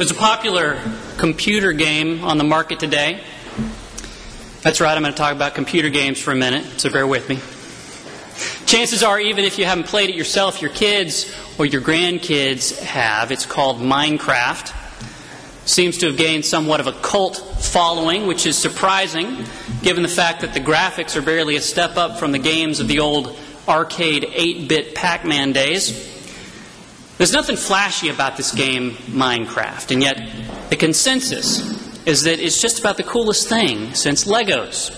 There's a popular computer game on the market today. That's right, I'm going to talk about computer games for a minute, so bear with me. Chances are, even if you haven't played it yourself, your kids or your grandkids have. It's called Minecraft. Seems to have gained somewhat of a cult following, which is surprising given the fact that the graphics are barely a step up from the games of the old arcade 8 bit Pac Man days. There's nothing flashy about this game, Minecraft, and yet the consensus is that it's just about the coolest thing since Legos.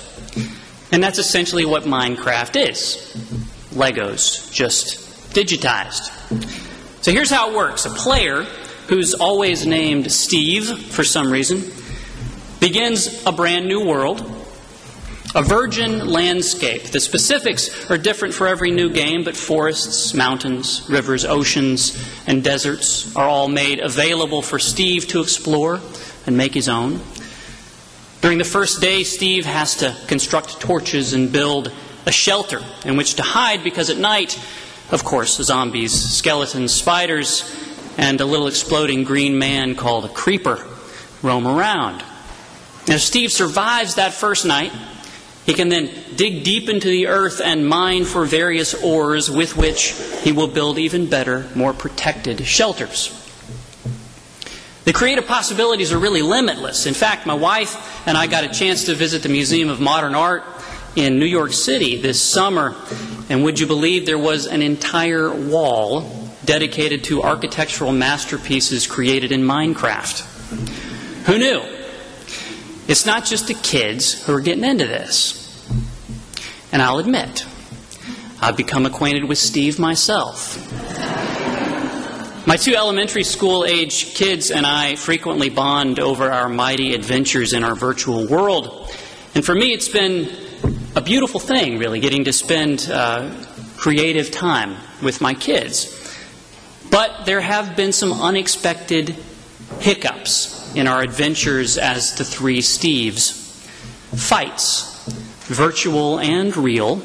And that's essentially what Minecraft is Legos, just digitized. So here's how it works a player who's always named Steve for some reason begins a brand new world a virgin landscape. The specifics are different for every new game, but forests, mountains, rivers, oceans, and deserts are all made available for Steve to explore and make his own. During the first day, Steve has to construct torches and build a shelter in which to hide because at night, of course, zombies, skeletons, spiders, and a little exploding green man called a creeper roam around. As Steve survives that first night, he can then dig deep into the earth and mine for various ores with which he will build even better, more protected shelters. The creative possibilities are really limitless. In fact, my wife and I got a chance to visit the Museum of Modern Art in New York City this summer, and would you believe there was an entire wall dedicated to architectural masterpieces created in Minecraft? Who knew? It's not just the kids who are getting into this. And I'll admit, I've become acquainted with Steve myself. My two elementary school age kids and I frequently bond over our mighty adventures in our virtual world. And for me, it's been a beautiful thing, really, getting to spend uh, creative time with my kids. But there have been some unexpected hiccups in our adventures as the three Steves. Fights, virtual and real,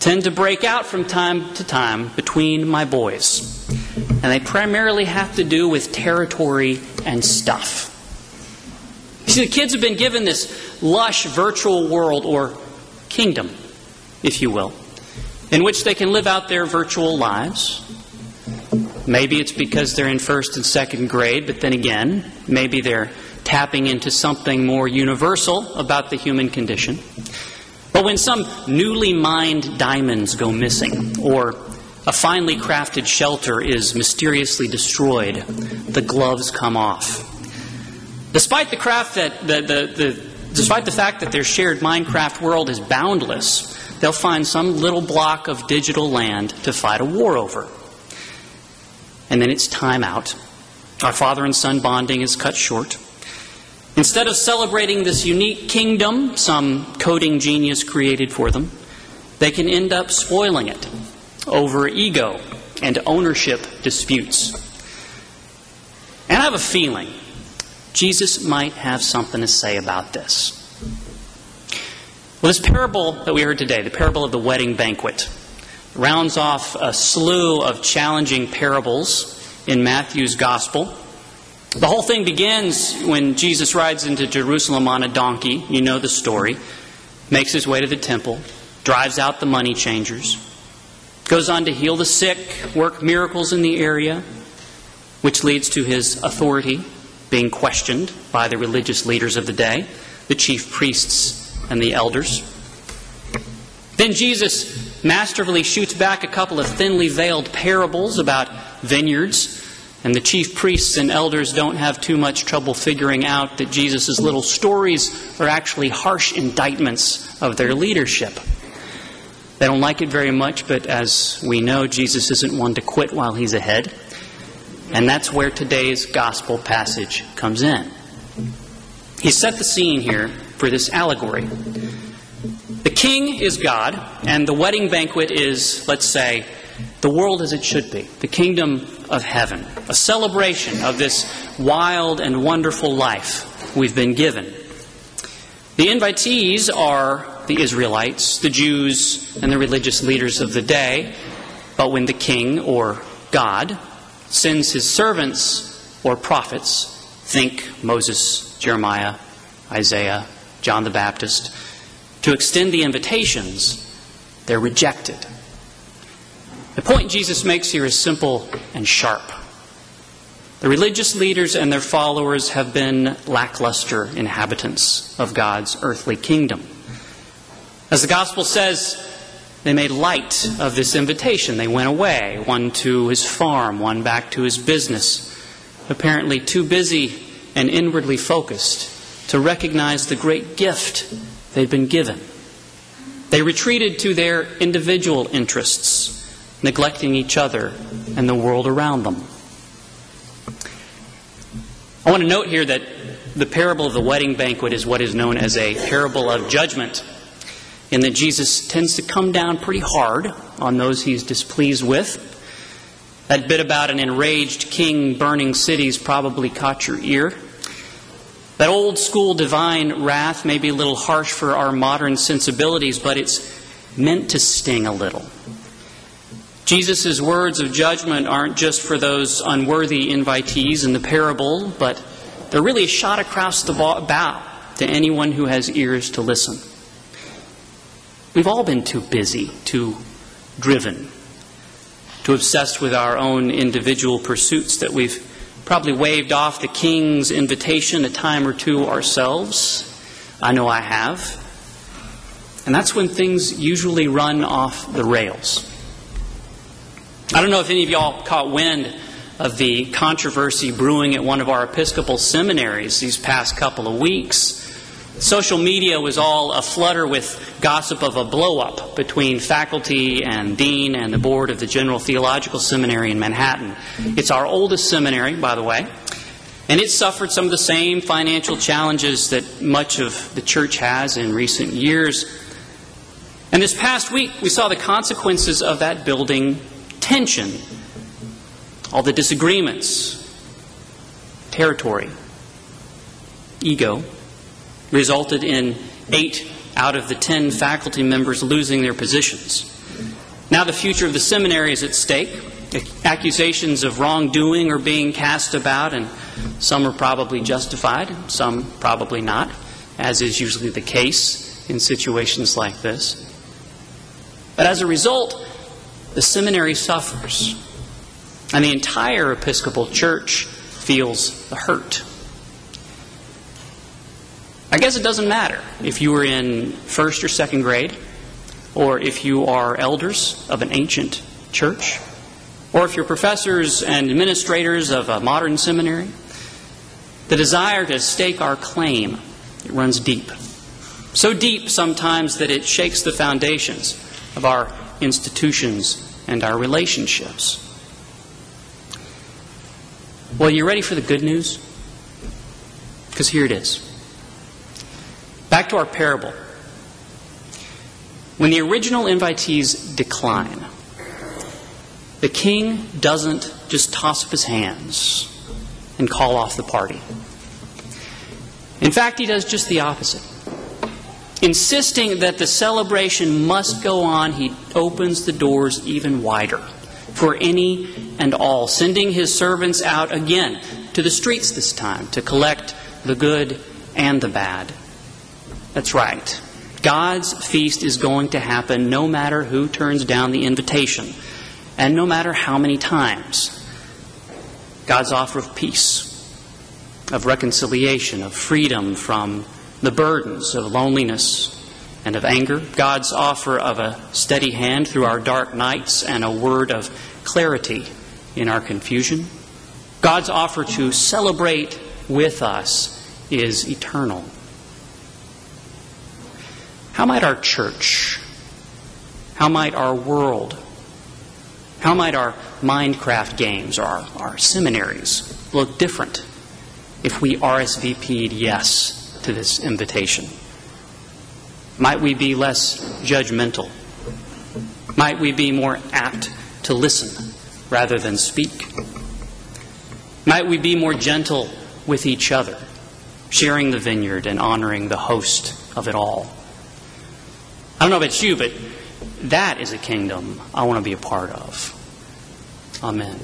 tend to break out from time to time between my boys. And they primarily have to do with territory and stuff. You see, the kids have been given this lush virtual world or kingdom, if you will, in which they can live out their virtual lives, Maybe it's because they're in first and second grade, but then again, maybe they're tapping into something more universal about the human condition. But when some newly mined diamonds go missing, or a finely crafted shelter is mysteriously destroyed, the gloves come off. Despite the craft that the, the, the despite the fact that their shared Minecraft world is boundless, they'll find some little block of digital land to fight a war over and then it's time out. Our father and son bonding is cut short. Instead of celebrating this unique kingdom some coding genius created for them, they can end up spoiling it over ego and ownership disputes. And I have a feeling Jesus might have something to say about this. Well, this parable that we heard today, the parable of the wedding banquet, rounds off a slew of challenging parables in Matthew's gospel. The whole thing begins when Jesus rides into Jerusalem on a donkey. You know the story. Makes his way to the temple, drives out the money changers, goes on to heal the sick, work miracles in the area, which leads to his authority being questioned by the religious leaders of the day, the chief priests and the elders. Then Jesus masterfully shoots back a couple of thinly veiled parables about vineyards, and the chief priests and elders don't have too much trouble figuring out that Jesus' little stories are actually harsh indictments of their leadership. They don't like it very much, but as we know, Jesus isn't one to quit while he's ahead. And that's where today's gospel passage comes in. He set the scene here for this allegory. King is God, and the wedding banquet is, let's say, the world as it should be, the kingdom of heaven, a celebration of this wild and wonderful life we've been given. The invitees are the Israelites, the Jews, and the religious leaders of the day. But when the king or God sends his servants or prophets Think Moses, Jeremiah, Isaiah, John the Baptist. To extend the invitations, they're rejected. The point Jesus makes here is simple and sharp. The religious leaders and their followers have been lackluster inhabitants of God's earthly kingdom. As the gospel says, they made light of this invitation. They went away, one to his farm, one back to his business, apparently too busy and inwardly focused to recognize the great gift they'd been given. They retreated to their individual interests, neglecting each other and the world around them. I want to note here that the parable of the wedding banquet is what is known as a parable of judgment in that Jesus tends to come down pretty hard on those he's displeased with. That bit about an enraged king burning cities probably caught your ear. That old school divine wrath may be a little harsh for our modern sensibilities, but it's meant to sting a little. Jesus' words of judgment aren't just for those unworthy invitees in the parable, but they're really a shot across the bow to anyone who has ears to listen. We've all been too busy, too driven, too obsessed with our own individual pursuits that we've probably waved off the King's invitation a time or two ourselves. I know I have. And that's when things usually run off the rails. I don't know if any of y'all caught wind of the controversy brewing at one of our Episcopal seminaries these past couple of weeks Social media was all aflutter with gossip of a blowup between faculty and dean and the board of the General Theological Seminary in Manhattan. It's our oldest seminary, by the way, and it suffered some of the same financial challenges that much of the church has in recent years. And this past week, we saw the consequences of that building tension, all the disagreements, territory, ego resulted in eight out of the ten faculty members losing their positions. Now, the future of the seminary is at stake. Accusations of wrongdoing are being cast about, and some are probably justified, some probably not, as is usually the case in situations like this. But as a result, the seminary suffers, and the entire Episcopal Church feels the hurt. I guess it doesn't matter if you were in first or second grade, or if you are elders of an ancient church, or if you're professors and administrators of a modern seminary. The desire to stake our claim it runs deep. So deep sometimes that it shakes the foundations of our institutions and our relationships. Well, you're ready for the good news? Because here it is. Back to our parable. When the original invitees decline, the king doesn't just toss up his hands and call off the party. In fact, he does just the opposite. Insisting that the celebration must go on, he opens the doors even wider for any and all, sending his servants out again to the streets this time to collect the good and the bad. That's right. God's feast is going to happen no matter who turns down the invitation and no matter how many times. God's offer of peace, of reconciliation, of freedom from the burdens of loneliness and of anger. God's offer of a steady hand through our dark nights and a word of clarity in our confusion. God's offer to celebrate with us is eternal. How might our church, how might our world, how might our Minecraft games or our, our seminaries look different if we RSVP'd yes to this invitation? Might we be less judgmental? Might we be more apt to listen rather than speak? Might we be more gentle with each other, sharing the vineyard and honoring the host of it all? I don't know about you, but that is a kingdom I want to be a part of. Amen.